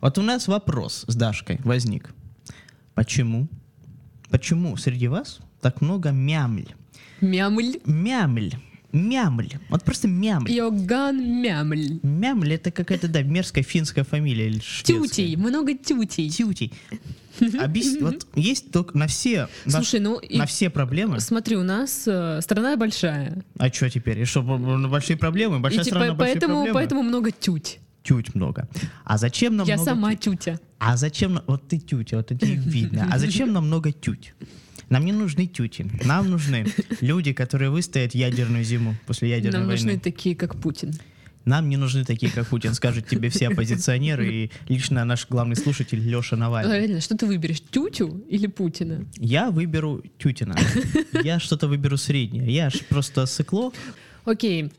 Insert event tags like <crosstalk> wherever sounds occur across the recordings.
Вот у нас вопрос с Дашкой возник. Почему? Почему среди вас так много мямль? Мямль. Мямль. Мямль. Вот просто мямль. Йоган Мямль. Мямль это какая-то, да, мерзкая финская фамилия или шведская. Тютей. Много тютей. Тютей. Объясни, вот есть только на все, на, Слушай, ну и на все проблемы. смотри, у нас э, страна большая. А что теперь? И что, большие проблемы? Большая и типа, страна, большие поэтому, проблемы? поэтому много тють. Тють много. А зачем нам Я много сама тють? тютя. А зачем... Вот ты тютя, вот это видно. А зачем нам много тють? Нам не нужны тюти. Нам нужны люди, которые выстоят ядерную зиму после ядерной Нам войны. нужны такие, как Путин. Нам не нужны такие, как Путин, скажут тебе все оппозиционеры и лично наш главный слушатель Леша Навальный. Реально, что ты выберешь, тютю или Путина? Я выберу Тютина. Я что-то выберу среднее. Я ж просто сыкло. Окей.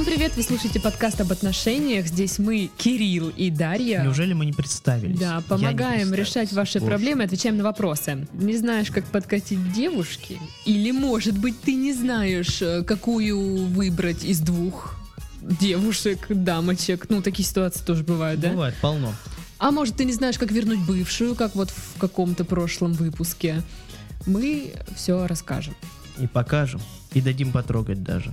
Всем привет, вы слушаете подкаст об отношениях. Здесь мы, Кирилл и Дарья. Неужели мы не представились? Да, помогаем решать ваши Боже. проблемы, отвечаем на вопросы. Не знаешь, как подкатить девушки? Или, может быть, ты не знаешь, э, какую выбрать из двух девушек, дамочек? Ну, такие ситуации тоже бывают, да? Бывает, полно. А может, ты не знаешь, как вернуть бывшую, как вот в каком-то прошлом выпуске? Мы все расскажем. И покажем. И дадим потрогать даже.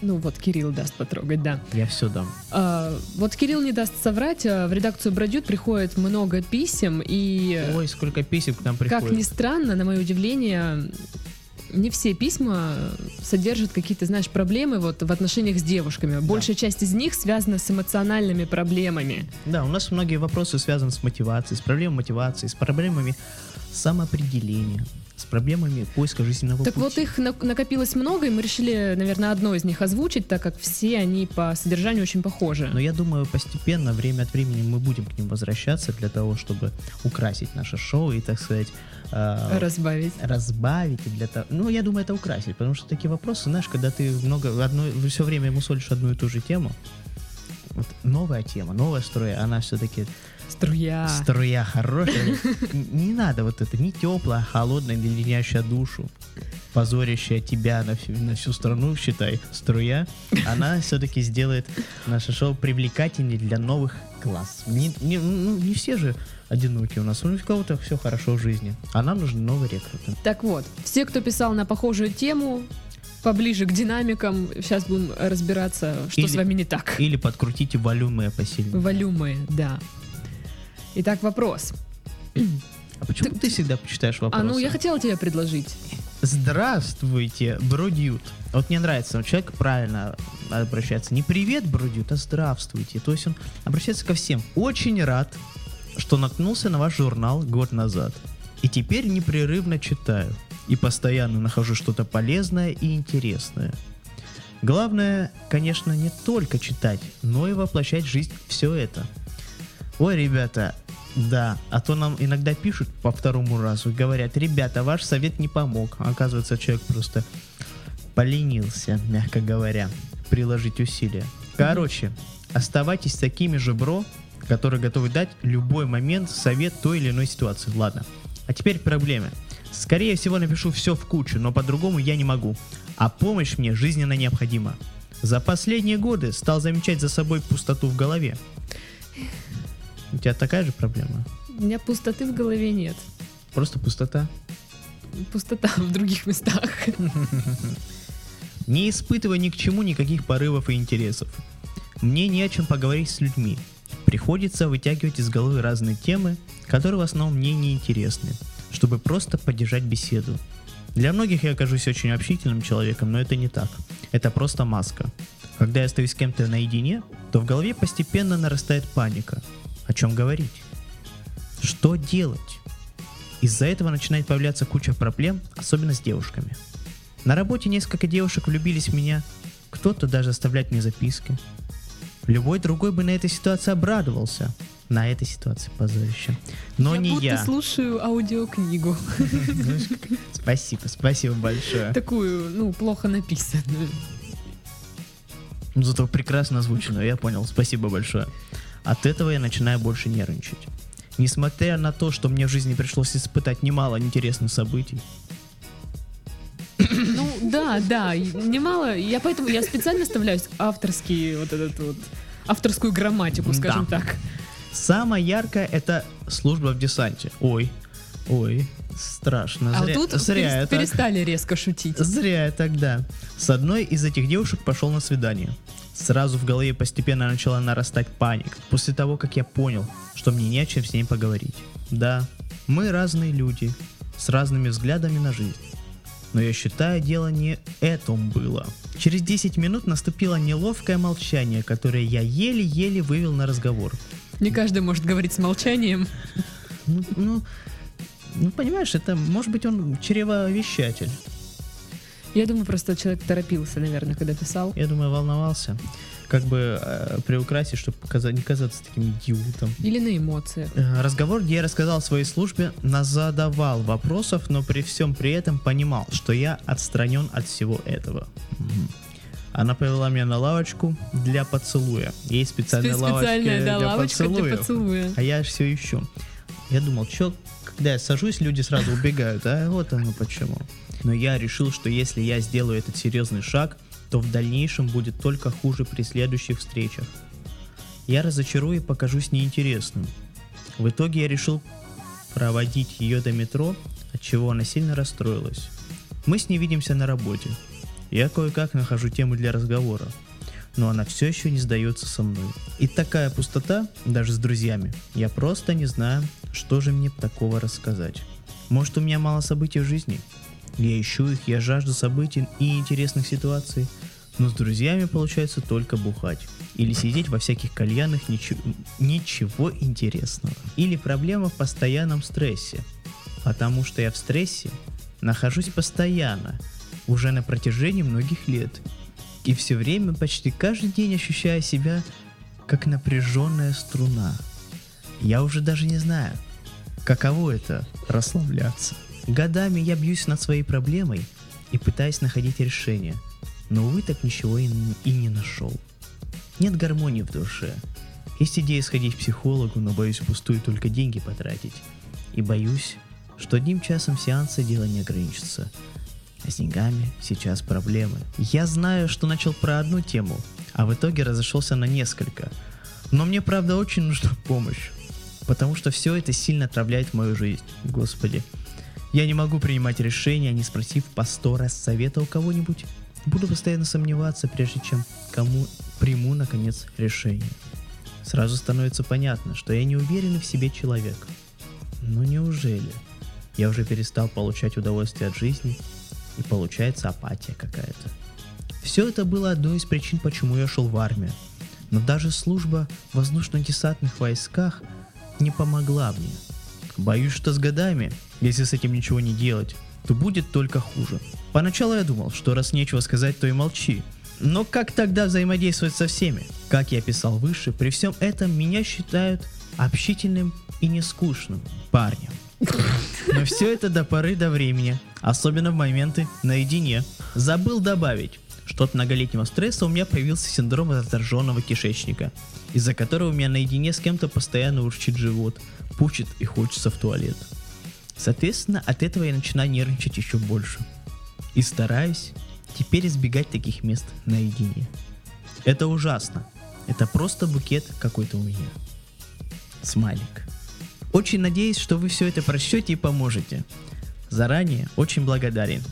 Ну вот Кирилл даст потрогать, да. Я все дам. А, вот Кирилл не даст соврать, а в редакцию Бродют приходит много писем, и Ой, сколько писем к нам как приходит. ни странно, на мое удивление, не все письма содержат какие-то, знаешь, проблемы вот в отношениях с девушками. Большая часть из них связана с эмоциональными проблемами. Да, у нас многие вопросы связаны с мотивацией, с проблемой мотивации, с проблемами самоопределения, с проблемами поиска жизненного Так пути. вот их на- накопилось много, и мы решили, наверное, одно из них озвучить, так как все они по содержанию очень похожи. Но я думаю, постепенно, время от времени мы будем к ним возвращаться для того, чтобы украсить наше шоу и, так сказать, э, Разбавить. разбавить для того. Ну, я думаю, это украсить, потому что такие вопросы, знаешь, когда ты много одной, все время мусолишь одну и ту же тему, вот новая тема, новая струя, она все-таки Струя. струя хорошая. Не надо вот это, не теплая, холодная, не леденящая душу, позорящая тебя на всю, на всю страну, считай, струя. Она все-таки сделает наше шоу привлекательнее для новых класс. Не, не- ну, не все же одиноки у нас, у кого-то все хорошо в жизни, а нам нужны новые рекруты. Так вот, все, кто писал на похожую тему, поближе к динамикам, сейчас будем разбираться, что Или- с вами не так. Или подкрутите волюмы посильнее. Волюмы, да. Итак, вопрос. А почему ты, всегда почитаешь вопросы? А ну, я хотела тебе предложить. Здравствуйте, Бродют. Вот мне нравится, человек правильно обращается. Не привет, Бродют, а здравствуйте. То есть он обращается ко всем. Очень рад, что наткнулся на ваш журнал год назад. И теперь непрерывно читаю. И постоянно нахожу что-то полезное и интересное. Главное, конечно, не только читать, но и воплощать в жизнь все это. Ой, ребята, да, а то нам иногда пишут по второму разу, говорят, ребята, ваш совет не помог. Оказывается, человек просто поленился, мягко говоря, приложить усилия. Короче, оставайтесь такими же бро, которые готовы дать любой момент совет той или иной ситуации. Ладно, а теперь к проблеме. Скорее всего, напишу все в кучу, но по-другому я не могу. А помощь мне жизненно необходима. За последние годы стал замечать за собой пустоту в голове. У тебя такая же проблема? У меня пустоты в голове нет. Просто пустота. Пустота в других местах. <laughs> Не испытывая ни к чему никаких порывов и интересов. Мне не о чем поговорить с людьми. Приходится вытягивать из головы разные темы, которые в основном мне не интересны, чтобы просто поддержать беседу. Для многих я окажусь очень общительным человеком, но это не так. Это просто маска. Когда я остаюсь с кем-то наедине, то в голове постепенно нарастает паника. О чем говорить? Что делать? Из-за этого начинает появляться куча проблем, особенно с девушками. На работе несколько девушек влюбились в меня, кто-то даже оставляет мне записки. Любой другой бы на этой ситуации обрадовался. На этой ситуации позорище. Но я не будто я. слушаю аудиокнигу. <laughs> Спасибо, спасибо большое. Такую, ну, плохо написанную. Ну, Зато прекрасно озвучено, я понял, спасибо большое. От этого я начинаю больше нервничать. Несмотря на то, что мне в жизни пришлось испытать немало интересных событий, Ну да, да, немало. Я поэтому я специально оставляю авторский вот этот вот авторскую грамматику, скажем Да. так. Самое яркое это служба в десанте. Ой, ой, страшно. А Зря, вот тут зря перес- я так- перестали резко шутить. Зря я тогда. С одной из этих девушек пошел на свидание. Сразу в голове постепенно начала нарастать паника. После того, как я понял, что мне не о чем с ней поговорить. Да, мы разные люди, с разными взглядами на жизнь. Но я считаю, дело не этом было. Через 10 минут наступило неловкое молчание, которое я еле-еле вывел на разговор. Не каждый может говорить с молчанием. Ну, ну, ну, понимаешь, это, может быть, он чревовещатель. Я думаю, просто человек торопился, наверное, когда писал. Я думаю, волновался. Как бы э, приукрасить, чтобы показать, не казаться таким идиотом. Или на эмоциях. Э, Разговор, где я рассказал своей службе, задавал вопросов, но при всем при этом понимал, что я отстранен от всего этого. Она повела меня на лавочку для поцелуя. Есть специальная, Специальная, лавочка да, для лавочка для поцелуев. поцелуя. А я все ищу. Я думал, что, когда я сажусь, люди сразу убегают, а вот оно почему. Но я решил, что если я сделаю этот серьезный шаг, то в дальнейшем будет только хуже при следующих встречах. Я разочарую и покажусь неинтересным. В итоге я решил проводить ее до метро, от чего она сильно расстроилась. Мы с ней видимся на работе. Я кое-как нахожу тему для разговора, но она все еще не сдается со мной. И такая пустота, даже с друзьями, я просто не знаю, что же мне такого рассказать. Может у меня мало событий в жизни? Я ищу их, я жажду событий и интересных ситуаций, но с друзьями получается только бухать. Или сидеть во всяких кальянах, ничего, ничего интересного. Или проблема в постоянном стрессе. Потому что я в стрессе нахожусь постоянно, уже на протяжении многих лет. И все время, почти каждый день ощущаю себя как напряженная струна. Я уже даже не знаю, каково это расслабляться. Годами я бьюсь над своей проблемой и пытаюсь находить решение, но, увы, так ничего и, не нашел. Нет гармонии в душе. Есть идея сходить к психологу, но боюсь впустую только деньги потратить. И боюсь, что одним часом сеанса дело не ограничится. А с деньгами сейчас проблемы. Я знаю, что начал про одну тему, а в итоге разошелся на несколько. Но мне правда очень нужна помощь. Потому что все это сильно отравляет мою жизнь. Господи. Я не могу принимать решения, не спросив по сто раз совета у кого-нибудь. Буду постоянно сомневаться, прежде чем кому приму, наконец, решение. Сразу становится понятно, что я не уверенный в себе человек. Но неужели? Я уже перестал получать удовольствие от жизни, и получается апатия какая-то. Все это было одной из причин, почему я шел в армию. Но даже служба в воздушно-десантных войсках не помогла мне. Боюсь, что с годами, если с этим ничего не делать, то будет только хуже. Поначалу я думал, что раз нечего сказать, то и молчи. Но как тогда взаимодействовать со всеми? Как я писал выше, при всем этом меня считают общительным и нескучным парнем. Но все это до поры до времени, особенно в моменты наедине. Забыл добавить, что от многолетнего стресса у меня появился синдром раздраженного кишечника, из-за которого у меня наедине с кем-то постоянно урчит живот, пучит и хочется в туалет. Соответственно, от этого я начинаю нервничать еще больше. И стараюсь теперь избегать таких мест наедине. Это ужасно. Это просто букет какой-то у меня. Смайлик. Очень надеюсь, что вы все это прочтете и поможете. Заранее очень благодарен.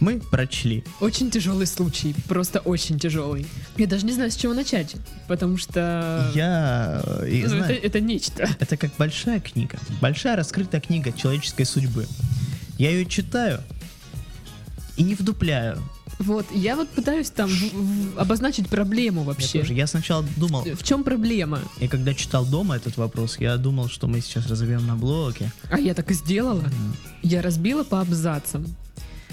Мы прочли. Очень тяжелый случай, просто очень тяжелый. Я даже не знаю, с чего начать, потому что Я э, ну, знаю, это, это нечто. Это как большая книга. Большая раскрытая книга человеческой судьбы. Я ее читаю и не вдупляю. Вот, я вот пытаюсь там в- в- обозначить проблему Я, вообще. тоже. я сначала думал, В чем проблема? и когда читал дома этот вопрос, я думал, что мы сейчас разовьем на блоке. А я так и сделала. М, Я разбила по абзацам.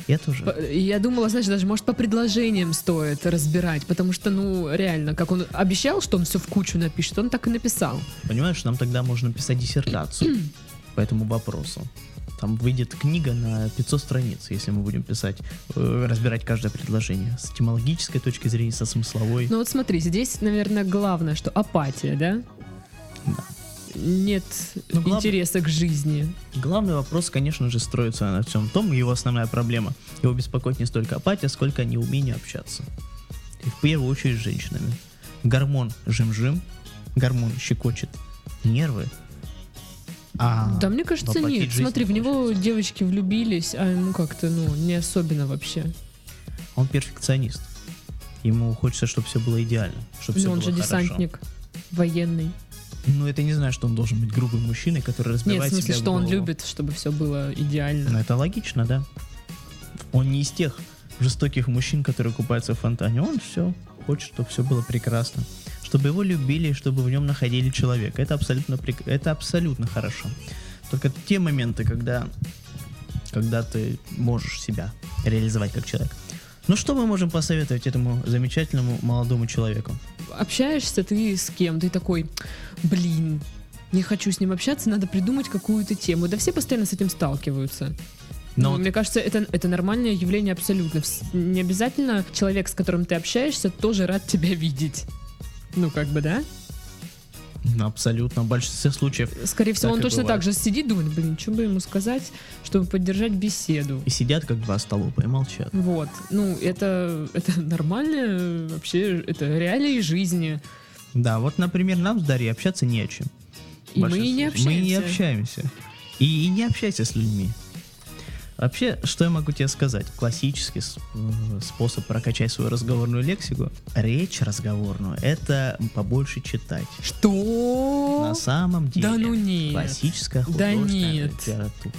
Я тоже. Я думала, знаешь, даже может по предложениям стоит разбирать, потому что, ну, реально, как он обещал, что он все в кучу напишет, он так и написал. Понимаешь, нам тогда можно писать диссертацию по этому вопросу. Там выйдет книга на 500 страниц, если мы будем писать, э, разбирать каждое предложение. С этимологической точки зрения, со смысловой. Ну вот смотри, здесь, наверное, главное, что апатия, да? Нет Ну, глав- интереса к жизни. Главный вопрос, конечно же, строится на всем том, его основная проблема. Его беспокоит не столько апатия, сколько неумение общаться. И в первую очередь с женщинами. Гормон жим-жим, гормон щекочет нервы. А да, мне кажется, нет. Смотри, в не него девочки влюбились, а ему как-то, ну, не особенно вообще. он перфекционист. Ему хочется, чтобы все было идеально, чтобы все Ну, он было же хорошо. десантник военный. Ну, это не значит, что он должен быть грубым мужчиной, который Нет, в разбивает смысле, себя в что он голову. любит, чтобы все было идеально. Ну, это логично, да. Он не из тех жестоких мужчин, которые купаются в фонтане. Он все хочет, чтобы все было прекрасно. Чтобы его любили, чтобы в нем находили человека. Это абсолютно, прек- это абсолютно хорошо. Только те моменты, когда, когда ты можешь себя реализовать как человек. Ну что мы можем посоветовать этому замечательному молодому человеку? Общаешься ты с кем? Ты такой, блин, не хочу с ним общаться, надо придумать какую-то тему. Да все постоянно с этим сталкиваются. Но Ну, вот Мне кажется, это, это нормальное явление абсолютно. Не обязательно человек, с которым ты общаешься, тоже рад тебя <laughs> видеть. Ну, как бы, да? Абсолютно в большинстве случаев Скорее всего, он точно бывает. так же сидит, думает, блин, что бы ему сказать, чтобы поддержать беседу. и сидят как два столопа и молчат. Вот. Ну, это, это нормально вообще, это реалии жизни. Да, вот, например, нам с Дарьей общаться не о чем. И мы не общаемся. Мы не общаемся. И, и не общайся с людьми. Вообще, что я могу тебе сказать? Классический способ прокачать свою разговорную лексику, речь разговорную, это побольше читать. Что? На самом деле. Да ну нет. Классическая Да художественная нет. литература.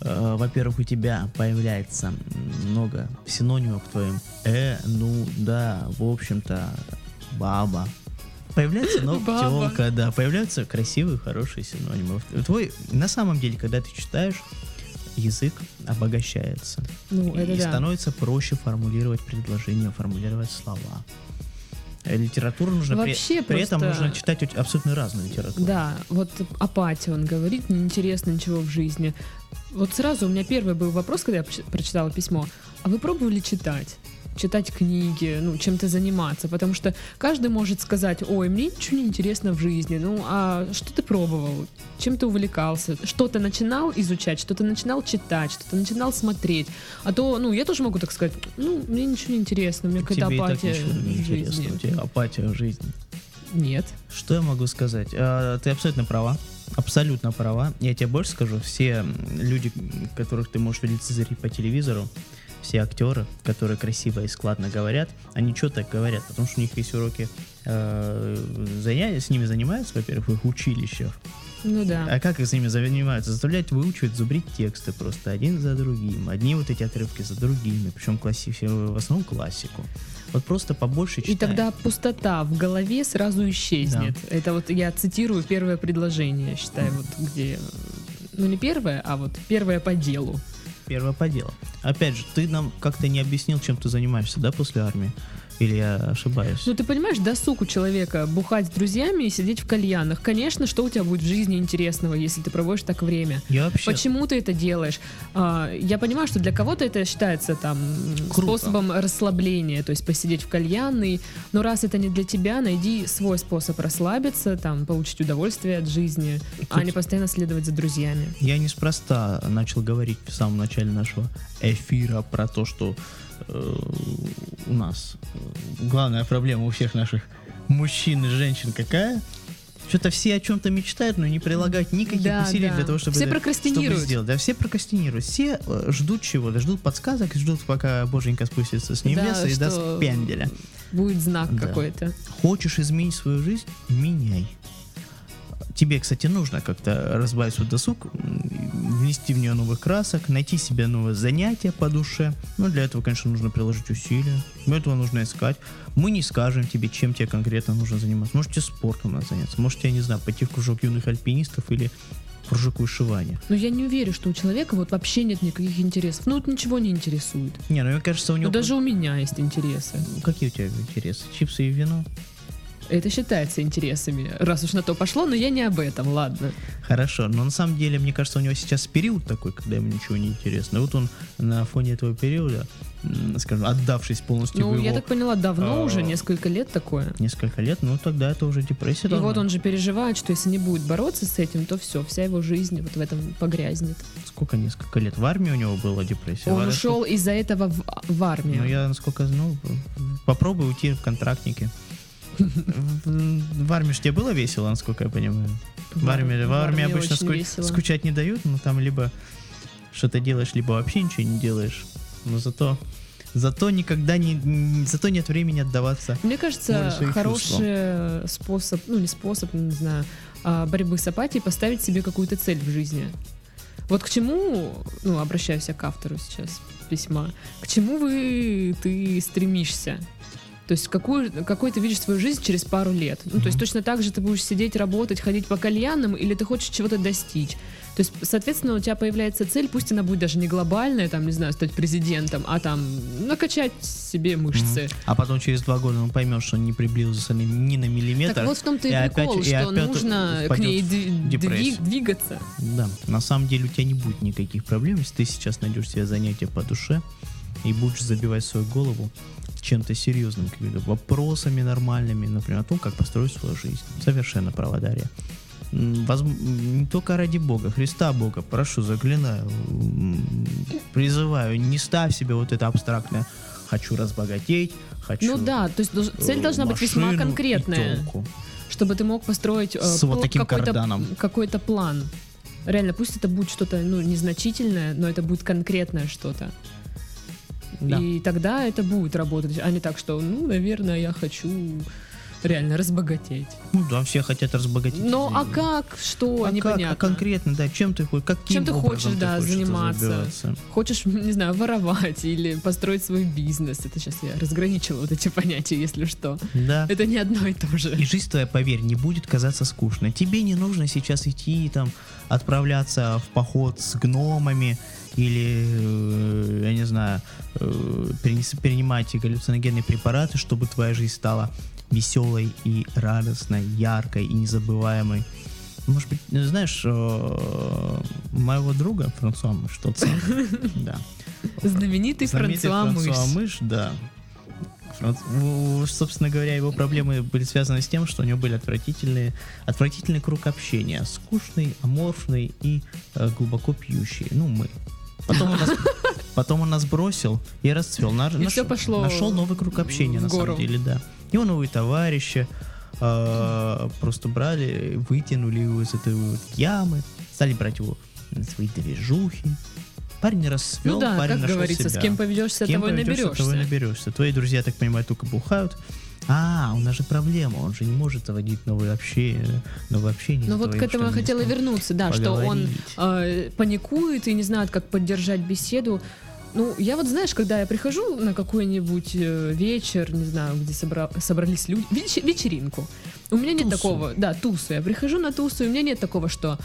Э, Во-первых, у тебя появляется много синонимов к твоим. Э, ну, да, в общем-то, баба. Появляется Баба. тёлка, да, появляются красивые, хорошие синонимы. Твой, на самом деле, когда ты читаешь, язык обогащается. Ну, это и да. становится проще формулировать предложения, формулировать слова. Э, Литературу нужно при- Вообще при, этом просто- нужно читать абсолютно разную литературу. Да, вот апатия, он говорит, неинтересно ничего в жизни. Вот сразу у меня первый был вопрос, когда я прочитала письмо. А вы пробовали читать? Читать книги, ну, чем-то заниматься, потому что каждый может сказать, ой, мне ничего не интересно в жизни, ну, а что ты пробовал, чем ты увлекался, что-то начинал изучать, что-то начинал читать, что-то начинал смотреть, а то, ну, я тоже могу так сказать, ну, мне ничего не интересно, у меня какая-то апатия в жизни. у тебя апатия в жизни. Нет. Что я могу сказать? А, Ты абсолютно права. Абсолютно права. Я тебе больше скажу. Все люди, которых ты можешь лицезреть по телевизору, все актеры, которые красиво и складно говорят, они что так говорят? Потому что у них есть уроки э, занятия, с ними занимаются, во-первых, в их училищах. Ну да. А как их с ними занимаются? Заставлять выучивать, зубрить тексты просто один за другим. Одни вот эти отрывки за другими. Причем класси... в основном классику. Вот просто побольше И читаем. тогда пустота в голове сразу исчезнет. Это вот я цитирую первое предложение, считаю, вот где... Ну, не первое, а вот первое по делу. Первое по делу. Опять же, ты нам как-то не объяснил, чем ты занимаешься, да, после армии? Или я ошибаюсь? Ну, ты понимаешь, досуг у человека бухать с друзьями и сидеть в кальянах. Конечно, что у тебя будет в жизни интересного, если ты проводишь так время? я вообще... Почему ты это делаешь? А, я понимаю, что для кого-то это считается там Круто. способом расслабления, то есть посидеть в кальянной. Но раз это не для тебя, найди свой способ расслабиться, там получить удовольствие от жизни, а Тут- не постоянно следовать за друзьями. Я неспроста начал говорить в самом начале нашего эфира про то, что у нас э, главная проблема у всех наших мужчин и женщин какая? Что-то все о чем-то мечтают, но не прилагают никаких Да, усилий да. для того, чтобы, Все прокрастинируют. чтобы сделать. Да, все прокрастинируют. Все э, ждут чего-то, ждут подсказок, ждут, пока боженька спустится с небес Да, и даст пенделя. Будет знак Да. какой-то. Хочешь изменить свою жизнь? Меняй. Тебе, кстати, нужно как-то разбавить свой досуг, внести в нее новых красок, найти себе новое занятие по душе. Но для этого, конечно, нужно приложить усилия. Для этого нужно искать. Мы не скажем тебе, чем тебе конкретно нужно заниматься. Можете спортом надо заняться. Можете, я не знаю, пойти в кружок юных альпинистов или кружок вышивания. Но я не уверена, что у человека вот вообще нет никаких интересов. Ну, вот ничего не интересует. Не, ну мне кажется, у него... Ну, даже у меня есть интересы. Какие у тебя интересы? Чипсы и вино? Это считается интересами, раз уж на то пошло, но я не об этом, ладно. Хорошо, но на самом деле, мне кажется, у него сейчас период такой, когда ему ничего не интересно. Вот он на фоне этого периода, скажем, отдавшись полностью Ну, его я так поняла, давно а, уже, несколько лет такое. несколько лет, ну тогда это уже депрессия. И должна. вот он же переживает, что если не будет бороться с этим, то все, вся его жизнь вот в этом погрязнет. Сколько, несколько лет? В армии у него была депрессия? Он ушел из-за этого в, в армию. Ну, я, насколько знаю, попробуй уйти в контрактники. В армии же тебе было весело, насколько я понимаю. В армии, в армии обычно ску- скучать не дают, но там либо что-то делаешь, либо вообще ничего не делаешь. Но зато, зато никогда не, зато нет времени отдаваться. Мне кажется, хороший способ, ну не способ, не знаю, а, борьбы с апатией поставить себе какую-то цель в жизни. Вот к чему, ну, обращаюсь я к автору сейчас письма, к чему вы, ты стремишься? То есть какую, какой ты видишь свою жизнь через пару лет? Ну, то есть точно так же ты будешь сидеть, работать, ходить по кальянам, или ты хочешь чего-то достичь? То есть, соответственно, у тебя появляется цель, пусть она будет даже не глобальная, там, не знаю, стать президентом, а там накачать себе мышцы. А потом через два года он поймет, что он не приблизился ни, ни на миллиметр. Так вот в том-то и, и опять- прикол, и что опять нужно к ней дви- двигаться. Да, на самом деле у тебя не будет никаких проблем, если ты сейчас найдешь себе занятие по душе и будешь забивать свою голову чем-то серьезным, какими-то вопросами нормальными, например, о том, как построить свою жизнь. Совершенно права Дарья. М, возм- Не только ради Бога, Христа Бога, прошу, заклинаю, призываю, не ставь себе вот это абстрактное «хочу разбогатеть», «хочу Ну да, то есть цель э, должна быть весьма конкретная, тёлку». чтобы ты мог построить э, С вот таким какой-то, какой-то план. Реально, пусть это будет что-то ну, незначительное, но это будет конкретное что-то. Да. И тогда это будет работать, а не так, что, ну, наверное, я хочу реально разбогатеть. Ну да, все хотят разбогатеть. Но а как, что, А как? непонятно. А конкретно, да, чем ты хочешь, каким Чем ты хочешь, ты да, хочешь заниматься? Хочешь, <laughs> не знаю, воровать или построить свой бизнес. Это сейчас я разграничила вот эти <laughs> понятия, если что. Да. Это не одно и то же. И жизнь твоя, поверь, не будет казаться скучной. Тебе не нужно сейчас идти там, отправляться в поход с гномами или, э, я не знаю, э, принимать галлюциногенные препараты, чтобы твоя жизнь стала веселой и радостной, яркой и незабываемой. Может быть, э, знаешь, э, моего друга Франсуа Мыш, тот самый, <laughs> да. Знаменитый, Знаменитый Франсуа Мыш. Франсуа Мыш, да. Франц- ну, Собственно говоря, его проблемы были связаны с тем, что у него были отвратительные, отвратительный круг общения. Скучный, аморфный и э, глубоко пьющий. Ну, мы. Потом он нас, <laughs> потом он нас бросил и расцвел. На- И всё пошло Нашел новый круг общения, на гору. самом деле, да. Его новые товарищи э, просто брали, вытянули его из этой вот ямы, стали брать его на свои движухи. Парень расцвел, Ну да, парень как нашел говорится, себя. с кем поведешься, С кем того и поведешься, наберешься. того и наберешься. Твои друзья, так понимаю, только бухают. А, у нас же проблема, он же не может заводить новые общения, новые общения. Ну вот к этому я хотела вернуться, да, что он поговорить. э, паникует и не знает, как поддержать беседу. Ну, я вот, знаешь, когда я прихожу на какой-нибудь э, вечер, не знаю, где собра- собрались люди, веч- вечеринку, у меня нет Тусу. такого, да, тусу, я прихожу на тусу, и у меня нет такого, что,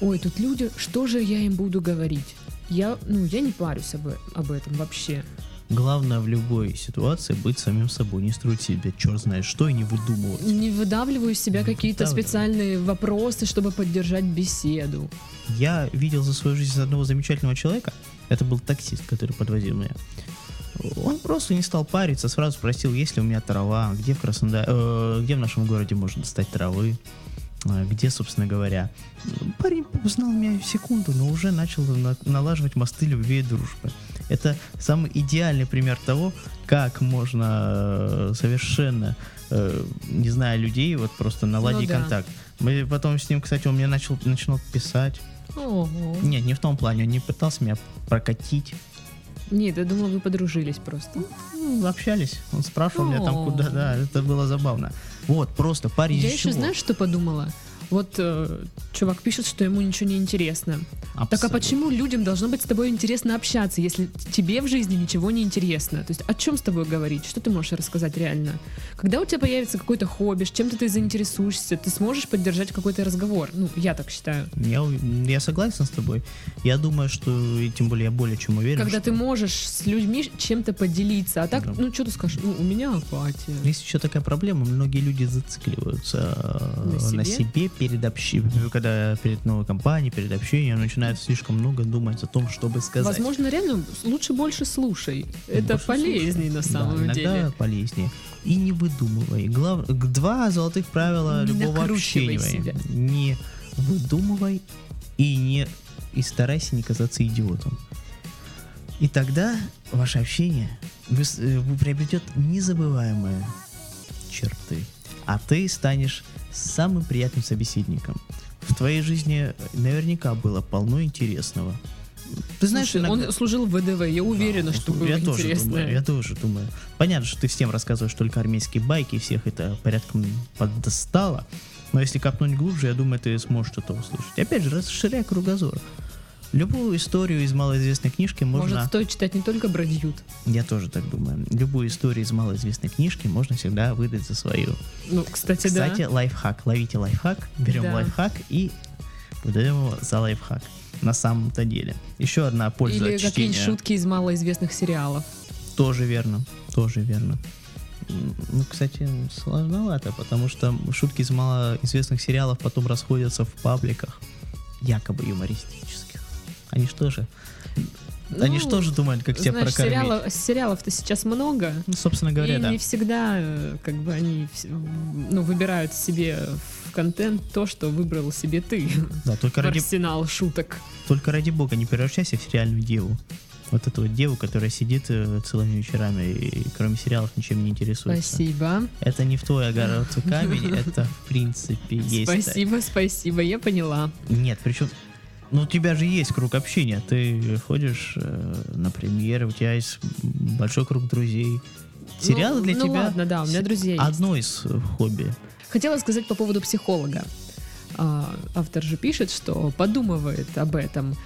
ой, тут люди, что же я им буду говорить? Я, ну, я не парюсь об, об этом вообще. Главное в любой ситуации быть самим собой, не строить себе черт знает что и не выдумывать. Не выдавливаю из себя какие-то специальные вопросы, чтобы поддержать беседу. Я видел за свою жизнь одного замечательного человека. Это был таксист, который подвозил меня. Он просто не стал париться, сразу спросил, есть ли у меня трава, где в Краснодаре, э, где в нашем городе можно достать травы, э, где, собственно говоря. Парень узнал меня в секунду, но уже начал на- налаживать мосты любви и дружбы. Это самый идеальный пример того, как можно э, совершенно, э, не зная людей, вот просто наладить да. контакт. Мы потом с ним, кстати, он мне начал, начинал писать. Ого. Нет, не в том плане, он не пытался меня прокатить. Нет, я думала, вы подружились просто. Ну, общались, он спрашивал меня там куда, да, это было забавно. Вот, просто парень Я еще, знаешь, что подумала? Вот э, чувак пишет, что ему ничего не интересно. Так а Абсолютно. почему людям должно быть с тобой интересно общаться, если тебе в жизни ничего не интересно? То есть о чем с тобой говорить? Что ты можешь рассказать реально? Когда у тебя появится какое-то хобби, чем-то ты заинтересуешься, ты сможешь поддержать какой-то разговор. Ну, я так считаю. Я, я согласен с тобой. Я думаю, что, и тем более я более чем уверен, Когда что ты можешь с людьми чем-то поделиться. А так, Да. ну что ты скажешь? Ну, у меня апатия. Есть еще такая проблема, многие люди зацикливаются э, На на себе? Перед общением, когда перед новой компанией, перед общением начинают слишком много думать о том, чтобы сказать. Возможно, реально лучше больше слушай. Это Больше полезней на слушай. самом Да, иногда деле. полезнее. И не выдумывай. Глав... Два золотых правила Не любого общения. себя. Не выдумывай и не и старайся не казаться идиотом. И тогда ваше общение э, приобретет незабываемые черты. А ты станешь самым приятным собеседником. В твоей жизни наверняка было полно интересного. Ты знаешь, Слушай, иногда- он служил в ВДВ, я уверена, да, что было я тоже интересно. думаю, я тоже думаю. Понятно, что ты всем рассказываешь только армейские байки, и всех это порядком поддостало. Но если копнуть глубже, я думаю, ты сможешь что-то услышать. Опять же, расширяй кругозор. Любую историю из малоизвестной книжки можно... Может, стоит читать не только Бродьют. Я тоже так думаю. Любую историю из малоизвестной книжки можно всегда выдать за свою. Ну, кстати, Кстати, да. лайфхак. Ловите лайфхак, берем Да. лайфхак и выдаем его за лайфхак. На самом-то деле. Еще одна польза Или от чтения. шутки из малоизвестных сериалов. Тоже верно, тоже верно. Ну, кстати, сложновато, потому что шутки из малоизвестных сериалов потом расходятся в пабликах, якобы юмористических. Они что же? Они Ну, что же думают, как тебя Знаешь, прокормить? сериалов, сериалов-то сейчас много. Ну, собственно говоря, и да. не всегда, э, как бы, они ну, выбирают себе в контент то, что выбрал себе ты. Да, только ради, арсенал шуток. только ради бога не превращайся в сериальную деву. Вот эту вот деву, которая сидит э, целыми вечерами и кроме сериалов ничем не интересуется. Спасибо. Это не в твой огород <laughs> камень, это в принципе есть. Спасибо, спасибо, я поняла. Нет, причем, ну у тебя же есть круг общения. Ты ходишь э, на премьеры, у тебя есть большой круг друзей. Сериалы ну, для ну тебя ладно, да, у меня с- друзья есть. одно из э, хобби. Хотела сказать по поводу психолога. А, автор же пишет, что подумывает об этом.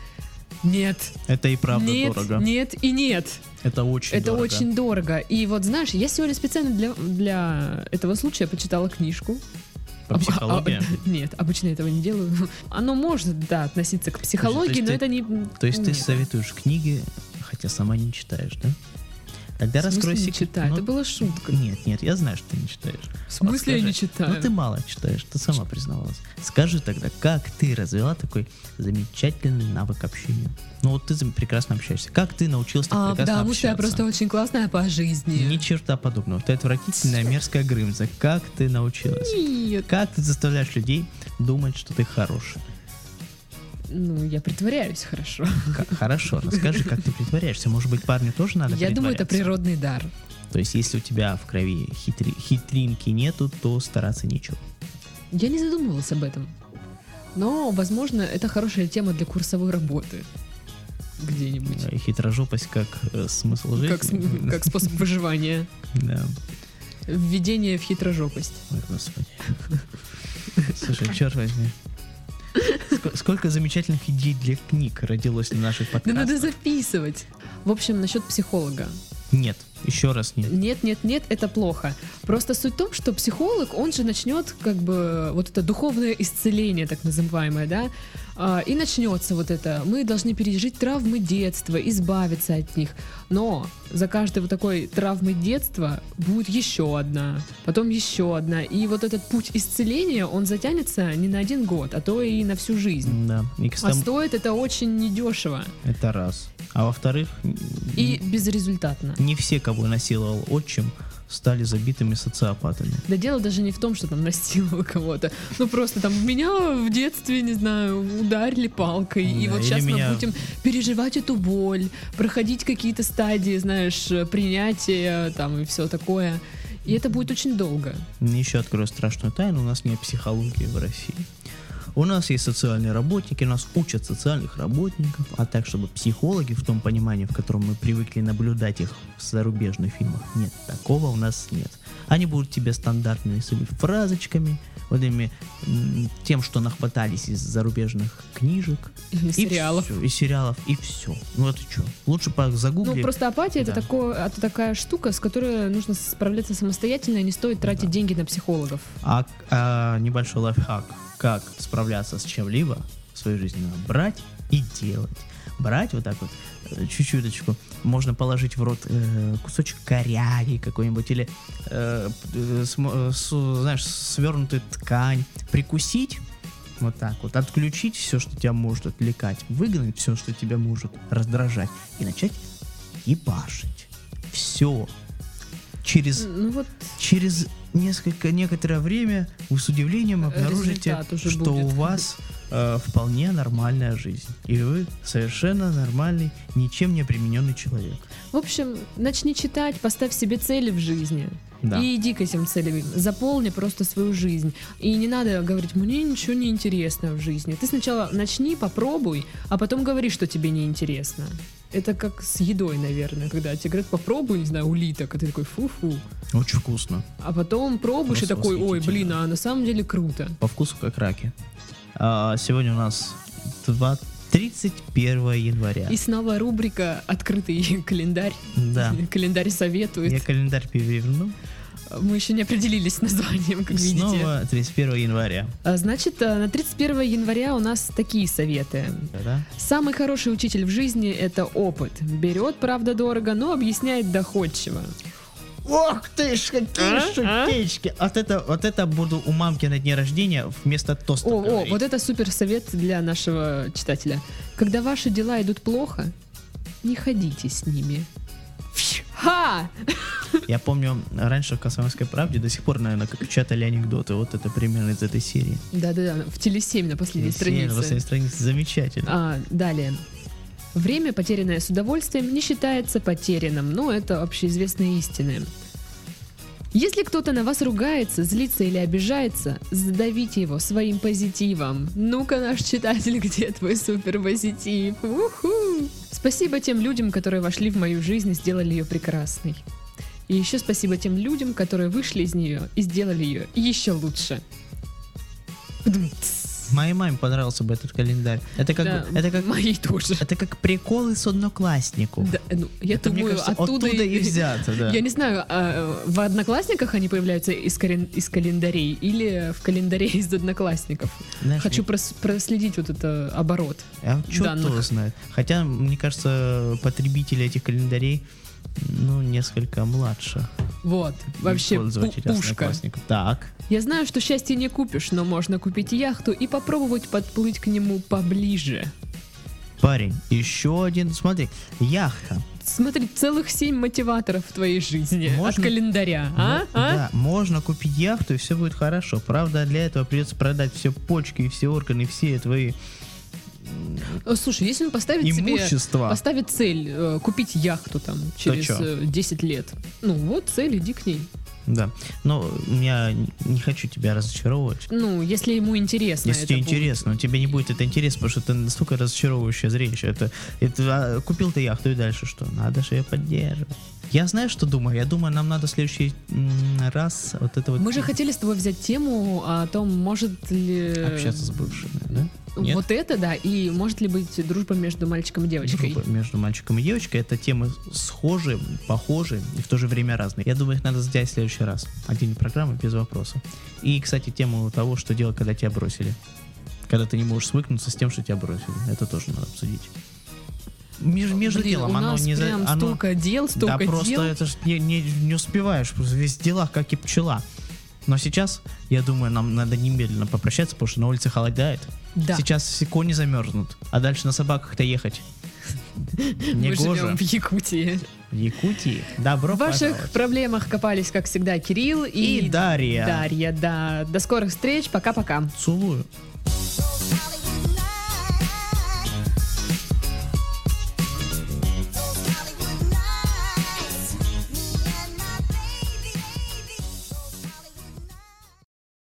Нет, Это и правда нет, дорого. нет и нет. Это очень Это дорого. очень дорого. И вот знаешь, я сегодня специально для, для этого случая почитала книжку. По Об- психологии. а- нет, обычно этого не делаю. <laughs> Оно может, да, относиться к психологии, есть но ты- это не... То есть ты нет. советуешь книги, хотя сама не читаешь, да? Тогда раскрой не секрет. читаю? Ну, Это была шутка. Нет, нет, я знаю, что ты не читаешь. В смысле я не скажи. читаю? Ну ты мало читаешь, ты сама признавалась. Скажи тогда, как ты развела такой замечательный навык общения? Ну вот ты прекрасно общаешься. Как ты научился так А, прекрасно потому что я общаться? просто очень классная по жизни. Ни черта подобного. Ты отвратительная, мерзкая Грымза. Как ты научилась? Нет. Как ты заставляешь людей думать, что ты хороший? Ну, я притворяюсь хорошо. Хорошо, расскажи, как ты притворяешься. Может быть, парню тоже надо Я думаю, это природный дар. То есть, если у тебя в крови хитри- хитринки нету, то стараться нечего. Я не задумывалась об этом. Но, возможно, это хорошая тема для курсовой работы. Где-нибудь. Хитрожопость как э, смысл жизни. Как, см- как способ выживания. Да. Введение в хитрожопость. Ой, господи. Слушай, черт возьми. Ск- Сколько замечательных идей для книг родилось на наших Да подкастах. надо записывать. В общем, насчет психолога. Нет, еще раз нет. Нет, нет, нет, это плохо. Просто суть в том, что психолог, он же начнет как бы вот это духовное исцеление, так называемое, да, и начнется вот это. Мы должны пережить травмы детства, избавиться от них. Но за каждой вот такой травмой детства будет еще одна, потом еще одна. И вот этот путь исцеления, он затянется не на один год, а то и на всю жизнь. Да. И, А кстати, стоит это очень недешево это раз. А во-вторых, и безрезультатно. не все, кого насиловал отчим, стали забитыми социопатами. Да дело даже не в том, что там насиловал кого-то. Ну просто там меня в детстве, не знаю, ударили палкой. и Да, вот или сейчас меня- мы будем переживать эту боль, проходить какие-то стадии, знаешь, принятия там и все такое. И это будет очень долго. Еще открою страшную тайну, у нас нет психологии в России. У нас есть социальные работники, нас учат социальных работников, а так, чтобы психологи в том понимании, в котором мы привыкли наблюдать их в зарубежных фильмах, нет, такого у нас нет. Они будут тебе стандартными своими фразочками, вот этими тем, что нахватались из зарубежных книжек. И сериалов. всё, и сериалов, и все. Ну это что? Лучше загугли. Ну, просто апатия Да. это, такое, это такая штука, с которой нужно справляться самостоятельно, и не стоит тратить Да. деньги на психологов. А, а, небольшой лайфхак, как справляться с чем-либо в своей жизни, надо брать и делать. Брать вот так вот, э, чуть-чуточку, можно положить в рот э, кусочек коряги какой-нибудь, или, э, э, см- э, с- знаешь, свернутую ткань, прикусить, вот так вот, отключить все, что тебя может отвлекать, выгнать все, что тебя может раздражать, и начать ебашить. Все. Через Ну вот, через несколько некоторое время вы с удивлением обнаружите, что будет. у вас э, вполне нормальная жизнь. И вы совершенно нормальный, ничем не примененный человек. в общем, начни читать, поставь себе цели в жизни. Да. И иди к этим целям. Заполни просто свою жизнь. И не надо говорить, мне ничего не интересно в жизни. Ты сначала начни, попробуй, а потом говори, что тебе не интересно. Это как с едой, наверное, когда тебе говорят, попробуй, не знаю, улиток, а ты такой, фу-фу. Очень вкусно. А потом пробуешь и Просто такой, ой, блин, а на самом деле круто. По вкусу как раки. А, сегодня у нас два- 31 января. И снова рубрика «Открытый <laughs> календарь». Да. <laughs> Календарь советует. Я календарь переверну. Мы еще не определились с названием, как видите. Снова 31 января. А, Значит, а, на 31 января у нас такие советы. Да? Самый хороший учитель в жизни — это опыт. Берет, правда, дорого, но объясняет доходчиво. Ох ты ж, какие А? шутечки! Вот это, вот это буду у мамки на дне рождения вместо тоста О, о, вот это супер совет для нашего читателя. Когда ваши дела идут плохо, не ходите с ними. Ха! Я помню, раньше в «Комсомольской правде» до сих пор, наверное, как читали анекдоты. Вот это примерно из этой серии. Да-да-да, в теле7 на последней Серия на странице. последней странице замечательно. А, далее. Время, потерянное с удовольствием, не считается потерянным, но это общеизвестные истины. Если кто-то на вас ругается, злится или обижается, задавите его своим позитивом. Ну-ка, наш читатель, <laughs> где твой суперпозитив? Уху! Спасибо тем людям, которые вошли в мою жизнь и сделали ее прекрасной. И еще спасибо тем людям, которые вышли из нее и сделали ее еще лучше. Пдумтс. Моей маме понравился бы этот календарь. Это как, Да, это как, моей тоже. это как приколы с однокласснику. Да, ну, я это, думаю, кажется, оттуда, и взято, да. Я не знаю, а, в одноклассниках они появляются из, карен- из календарей или в календаре из одноклассников. Знаешь, Хочу прос- проследить вот это оборот. А данных. его знает. Хотя, мне кажется, потребители этих календарей, ну, несколько младше. Вот, вообще пушка. Так. Я знаю, что счастье не купишь, но можно купить яхту и попробовать подплыть к нему поближе. Парень, еще один, смотри, яхта. Смотри, целых семь мотиваторов в твоей жизни Можно- от календаря, а? Ну, а? Да, можно купить яхту, и все будет хорошо. Правда, для этого придется продать все почки и все органы, все твои Слушай, если он поставит себе имущества. поставит цель э, купить яхту там через э, 10 лет. Ну вот цель, иди к ней. Да. Но я не хочу тебя разочаровывать. Ну, если ему интересно. Если тебе будет. интересно, но тебе не будет это интересно, потому что это настолько разочаровывающее зрелище. Это, это а, купил ты яхту и дальше что? Надо же ее поддерживать. Я знаю, что думаю. Я думаю, нам надо в следующий раз вот это вот Мы же хотели с тобой взять тему о том, может ли... общаться с бывшими, да? Нет? Вот это, да, и может ли быть дружба между мальчиком и девочкой. Дружба между мальчиком и девочкой это темы схожие, похожие и в то же время разные. Я думаю, их надо сделать в следующий раз. Отдельная программа без вопросов. И, кстати, тему того, что делать, когда тебя бросили. Когда ты не можешь свыкнуться с тем, что тебя бросили. Это тоже надо обсудить. Между, между Блин, делом у оно нас не за- прям оно- столько дел, столько да просто дел. это ж не, не, не успеваешь, просто весь дела, как и пчела. Но сейчас, я думаю, нам надо немедленно попрощаться, потому что на улице холодает. Да. Сейчас все кони замерзнут, а дальше на собаках-то ехать. <laughs> Мы живем в Якутии. В Якутии. Добро В ваших пожаловать. проблемах копались, как всегда, Кирилл и, И Дарья. Дарья, да. До скорых встреч, пока-пока. Целую.